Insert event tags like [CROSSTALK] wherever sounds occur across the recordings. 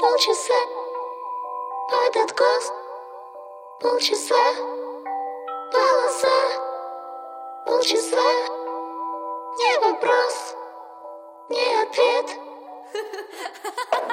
Полчаса. Под откос, полчаса. Полоса, полчаса. Не вопрос, не ответ. [LAUGHS]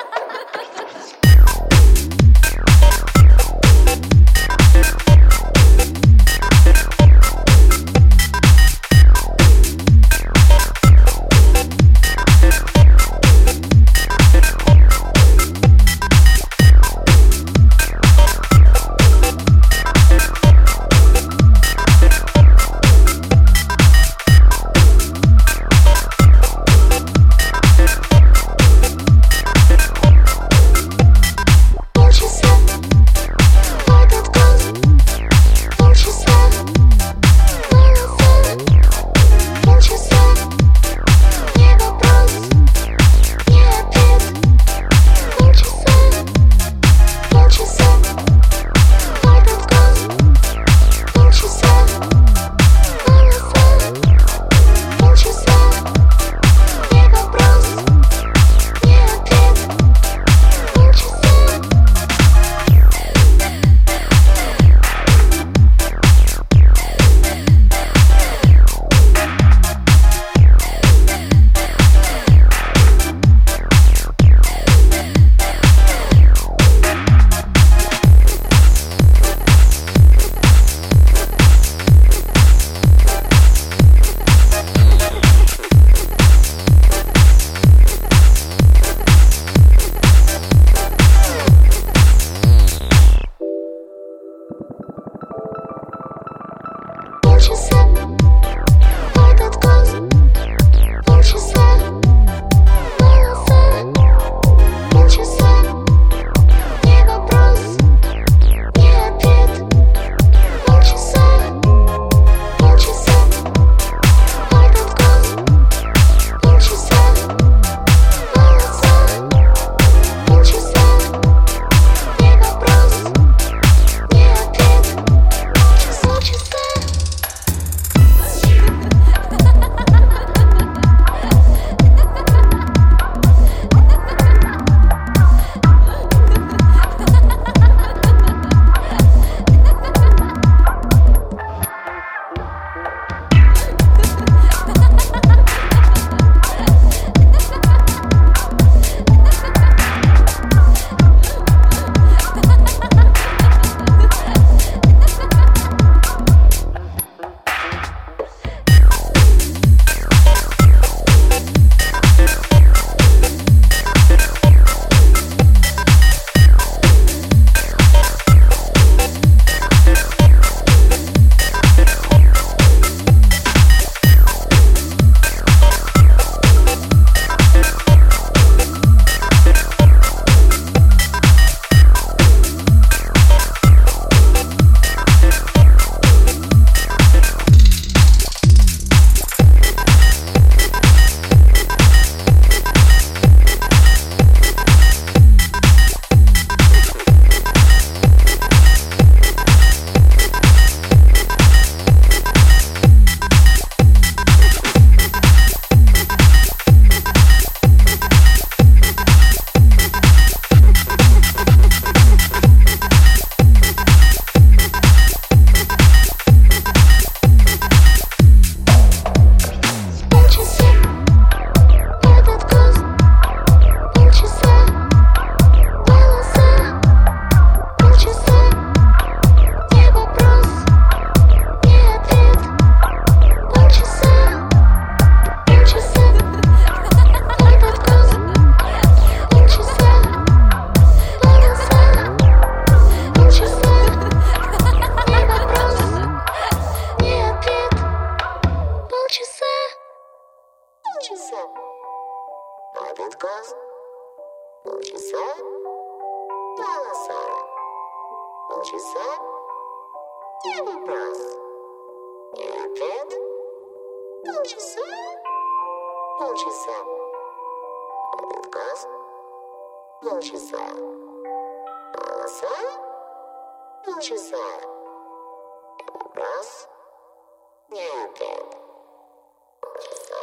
полчаса, полосара. Полчаса и вопрос. И опять полчаса, полчаса. Подкаст полчаса. Полоса полчаса. Вопрос и опять полчаса.